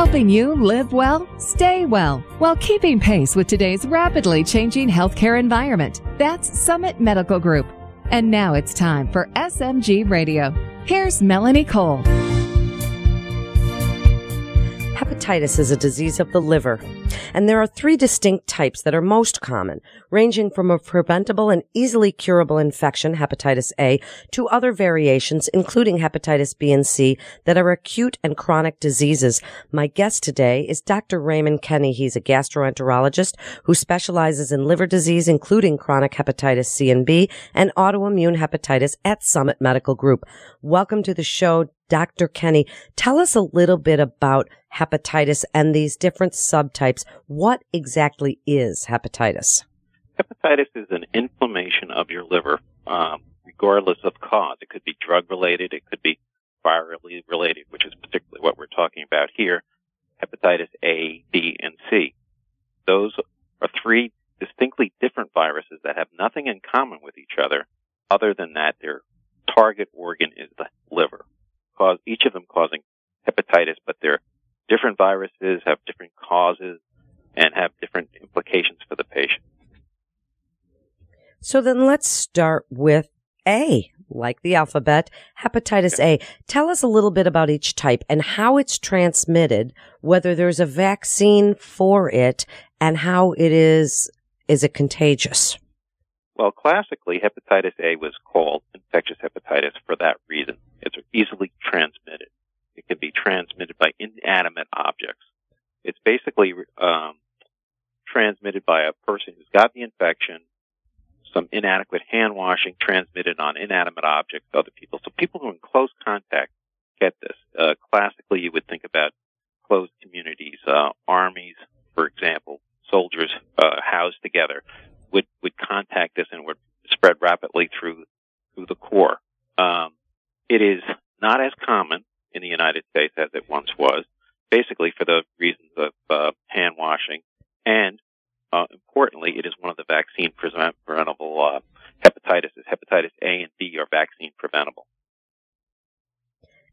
helping you live well, stay well, while keeping pace with today's rapidly changing healthcare environment. That's Summit Medical Group. And now it's time for SMG Radio. Here's Melanie Cole. Hepatitis is a disease of the liver, and there are three distinct types that are most common, ranging from a preventable and easily curable infection, hepatitis A, to other variations, including hepatitis B and C, that are acute and chronic diseases. My guest today is Dr. Raymond Kenny. He's a gastroenterologist who specializes in liver disease, including chronic hepatitis C and B and autoimmune hepatitis at Summit Medical Group. Welcome to the show, Dr. Kenny. Tell us a little bit about hepatitis and these different subtypes. What exactly is hepatitis? Hepatitis is an inflammation of your liver, um, regardless of cause. It could be drug related, it could be virally related, which is particularly what we're talking about here. Hepatitis A, B, and C. Those are three distinctly different viruses that have nothing in common with each other, other than that their target organ is the each of them causing hepatitis, but they're different viruses, have different causes, and have different implications for the patient. So then let's start with A, like the alphabet, hepatitis A. Tell us a little bit about each type and how it's transmitted, whether there's a vaccine for it, and how it is, is it contagious? Well, classically, hepatitis A was called infectious hepatitis for that reason. It's easily transmitted. It can be transmitted by inanimate objects. It's basically um, transmitted by a person who's got the infection, some inadequate hand washing transmitted on inanimate objects to other people. So people who are in close contact get this. Uh, classically, you would think about closed communities, uh, armies, for example, soldiers uh, housed together would would contact us and would spread rapidly through through the corps. Um, it is not as common in the United States as it once was, basically for the reasons of uh, hand washing, and uh, importantly, it is one of the vaccine preventable uh, hepatitis. Hepatitis A and B are vaccine preventable.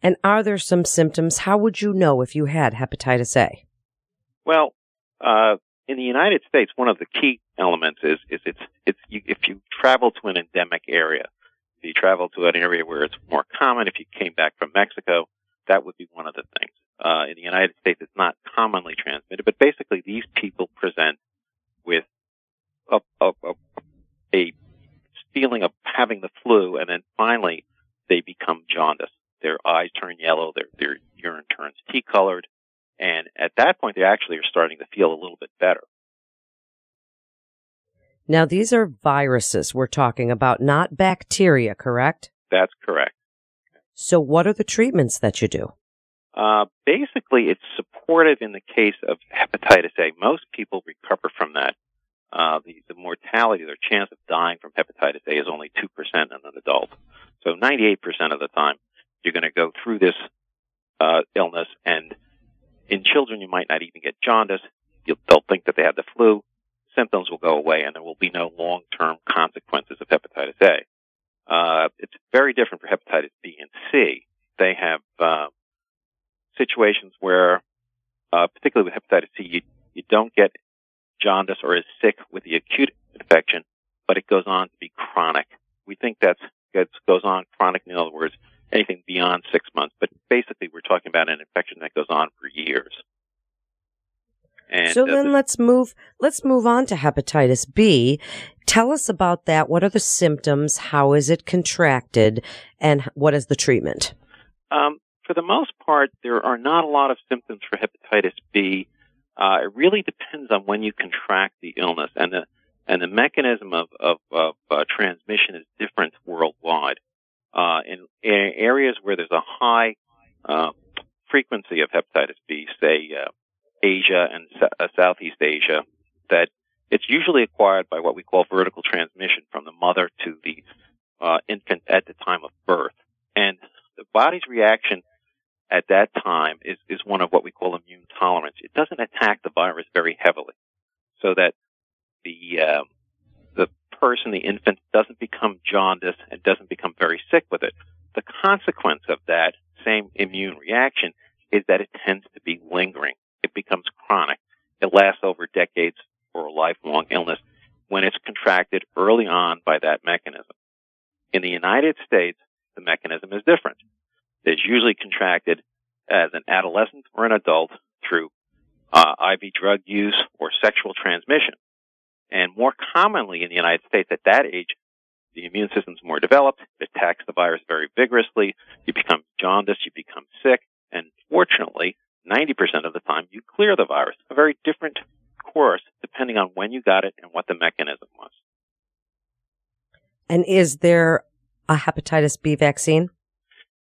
And are there some symptoms? How would you know if you had hepatitis A? Well, uh, in the United States, one of the key elements is is it's it's you, if you travel to an endemic area, if you travel to an area where it's more common, if you came back from Mexico, that would be one of the things. Uh, in the United States, it's not commonly transmitted, but basically these people present with a, a, a, a feeling of having the flu, and then finally they become jaundiced. Their eyes turn yellow, their their urine turns tea colored, and at that point, they actually are starting to feel a little bit better. Now, these are viruses we're talking about, not bacteria, correct? That's correct. So, what are the treatments that you do? Uh, basically, it's supportive in the case of hepatitis A. Most people recover from that. Uh, the, the mortality, their chance of dying from hepatitis A is only 2% in an adult. So 98% of the time, you're going to go through this uh, illness and in children, you might not even get jaundice. You'll, they'll think that they have the flu. Symptoms will go away, and there will be no long-term consequences of hepatitis A. Uh, it's very different for hepatitis B and C. They have uh, situations where, uh, particularly with hepatitis C, you, you don't get jaundice or is sick with the acute infection, but it goes on to be chronic. We think that's that goes on chronic. In other words, anything beyond six months. But basically, we're talking about an infection that goes on for years. And so then let's move let's move on to hepatitis B. Tell us about that. What are the symptoms? How is it contracted? And what is the treatment? Um, for the most part, there are not a lot of symptoms for hepatitis B. Uh, it really depends on when you contract the illness, and the and the mechanism of of, of uh, transmission is different worldwide uh, in, in, areas where there's a high uh, frequency of hepatitis B, say uh, Asia and uh, Southeast Asia, that it's usually acquired by what we call vertical transmission from the mother to the uh, infant at the time of birth. And the body's reaction at that time is, is one of what we call immune tolerance. It doesn't attack the virus very heavily, so that the um, person, the infant, doesn't become jaundiced and doesn't become very sick with it. The consequence of that same immune reaction is that it tends to be lingering. It becomes chronic. It lasts over decades or a lifelong illness when it's contracted early on by that mechanism. In the United States, the mechanism is different. It's usually contracted as an adolescent or an adult through uh, IV drug use or sexual transmission. And more commonly in the United States at that age, the immune system's more developed. It attacks the virus very vigorously. You become jaundiced. You become sick. And fortunately, 90% of the time, you clear the virus. A very different course depending on when you got it and what the mechanism was. And is there a hepatitis B vaccine?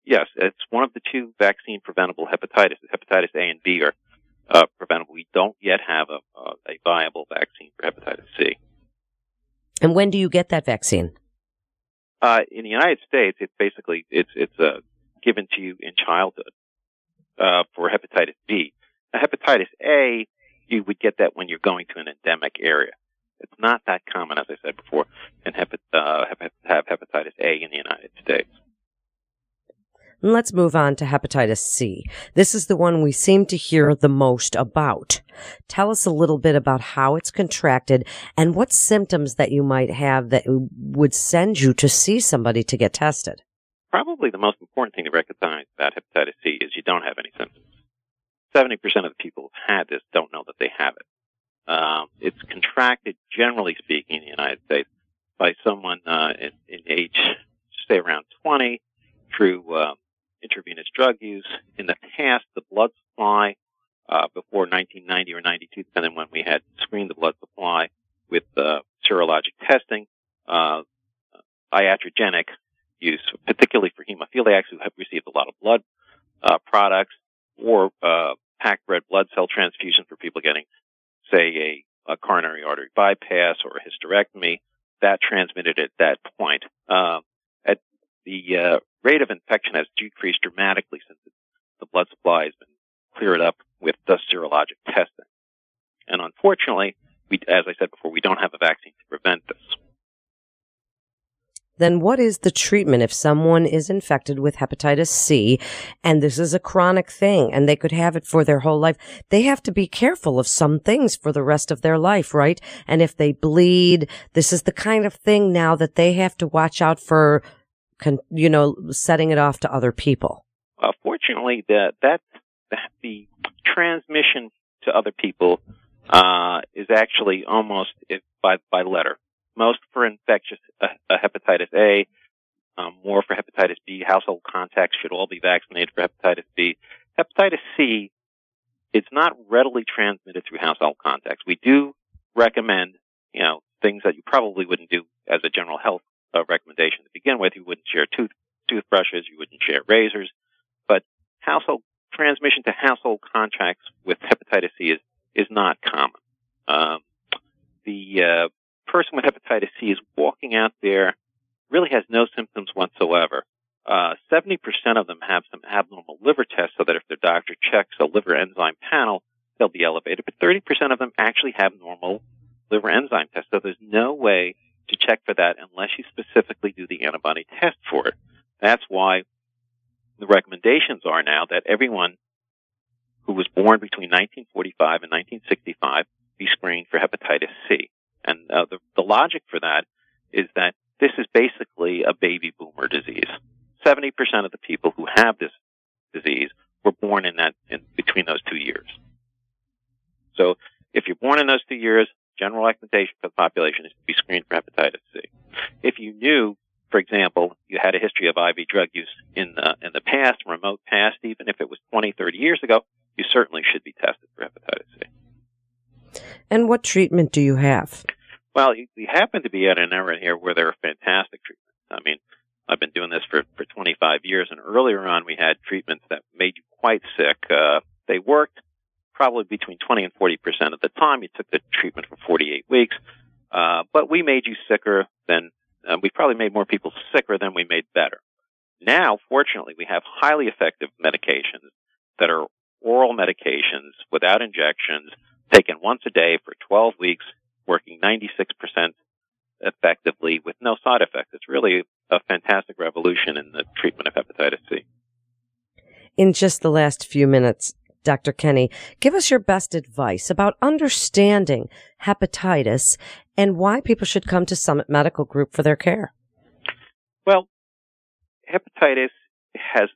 Yes, it's one of the two vaccine preventable hepatitis. Hepatitis A and B are uh, preventable. We don't yet have a, uh, a viable vaccine for hepatitis C. And when do you get that vaccine? Uh, in the United States, it's basically it's it's uh, given to you in childhood uh, for hepatitis B. Now, hepatitis A, you would get that when you're going to an endemic area. It's not that common, as I said before, and hepat- uh, have hepatitis A in the United States. Let's move on to hepatitis C. This is the one we seem to hear the most about. Tell us a little bit about how it's contracted and what symptoms that you might have that would send you to see somebody to get tested. Probably the most important thing to recognize about hepatitis C is you don't have any symptoms. 70% of the people who've had this don't know that they have it. Um, it's contracted, generally speaking, in the United States by someone uh, in, in age, say around 20, through um, intravenous drug use. In the past, the blood supply uh, before 1990 or 92, depending when we had screened the blood supply with uh, serologic testing, uh, iatrogenic use, particularly for hemophiliacs who have received a lot of blood uh, products, or uh, packed red blood cell transfusion for people getting, say, a, a coronary artery bypass or a hysterectomy. That transmitted at that point. Uh, at the uh, rate of infection has decreased dramatically since the blood supply has been cleared up with the serologic testing. And unfortunately, we, as I said before, we don't have a vaccine to prevent this. Then what is the treatment if someone is infected with hepatitis C and this is a chronic thing and they could have it for their whole life? They have to be careful of some things for the rest of their life, right? And if they bleed, this is the kind of thing now that they have to watch out for con- you know, setting it off to other people? Uh, fortunately, that that the transmission to other people uh, is actually almost by by letter. Most for infectious uh, uh, hepatitis A, um, more for hepatitis B. Household contacts should all be vaccinated for hepatitis B. Hepatitis C, it's not readily transmitted through household contacts. We do recommend, you know, things that you probably wouldn't do as a general health uh, recommendation to begin with. You wouldn't share tooth, toothbrushes, you wouldn't share razors, but household transmission to household contacts with hepatitis C is is not common. Um, the uh, person with hepatitis C is walking out there, really has no symptoms whatsoever. Uh, 70% of them have some abnormal liver tests so that if their doctor checks a liver enzyme panel, they'll be elevated. But 30% of them actually have normal liver enzyme tests. So there's no way to check for that unless you specifically do the antibody test for it. That's why the recommendations are now that everyone who was born between 1945 and 1965 be screened for hepatitis C. And uh, the, the logic for that is that this is basically a baby boomer disease. 70% of the people who have this disease were born in that, in between those two years. So if you're born in those two years, general recommendation for the population is to be screened for hepatitis C. If you knew, for example, you had a history of IV drug use in the, in the past, remote past, even if it was 20, 30 years ago, you certainly should be tested for hepatitis C. And what treatment do you have? Well, we happen to be at an era here where there are fantastic treatments. I mean, I've been doing this for, for 25 years, and earlier on we had treatments that made you quite sick. Uh, probably between 20 and 40 percent of the time. You took the treatment for 48 weeks, uh, but we made you sicker than uh, we probably made more people sicker than we made better. Now, fortunately, we have highly effective medications that are oral medications without injections, taken once a day for 12 weeks, working 96 percent effectively with no side effects. It's really a fantastic revolution in the treatment of hepatitis C. In just the last few minutes, Dr. Kenny, give us your best advice about understanding hepatitis and why people should come to Summit Medical Group for their care. Well, hepatitis has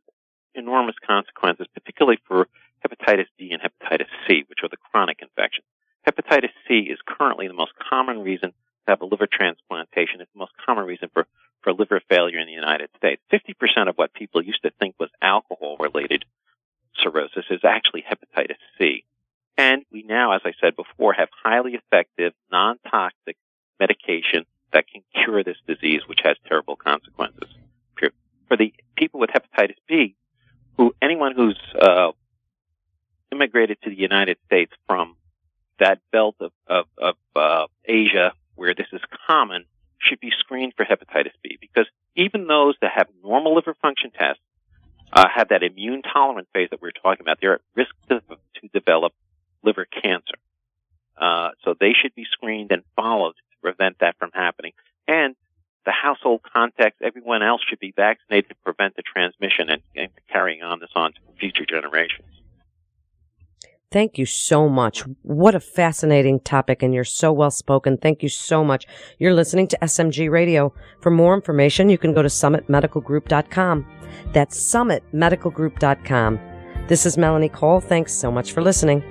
enormous consequences, particularly for hepatitis B and hepatitis C, which are the chronic infections. Hepatitis C is currently the most common reason to have a liver transplantation. It's the most common reason for, for liver failure in the United States. 50% of what people used to think was alcohol related cirrhosis is actually hepatitis C. And we now, as I said before, have highly effective, non-toxic medication that can cure this disease, which has terrible consequences. For the people with hepatitis B, who anyone who's uh, immigrated to the United States from that belt of, of, of uh, Asia where this is common should be screened for hepatitis B because even those that have normal liver function tests uh, have that immune tolerant phase that we are talking about. They're at risk to, to develop liver cancer. Uh, so they should be screened and followed to prevent that from happening. And the household context, everyone else should be vaccinated to prevent the transmission and, and carrying on this on to future generations. Thank you so much. What a fascinating topic, and you're so well spoken. Thank you so much. You're listening to SMG Radio. For more information, you can go to summitmedicalgroup.com. That's summitmedicalgroup.com. This is Melanie Cole. Thanks so much for listening.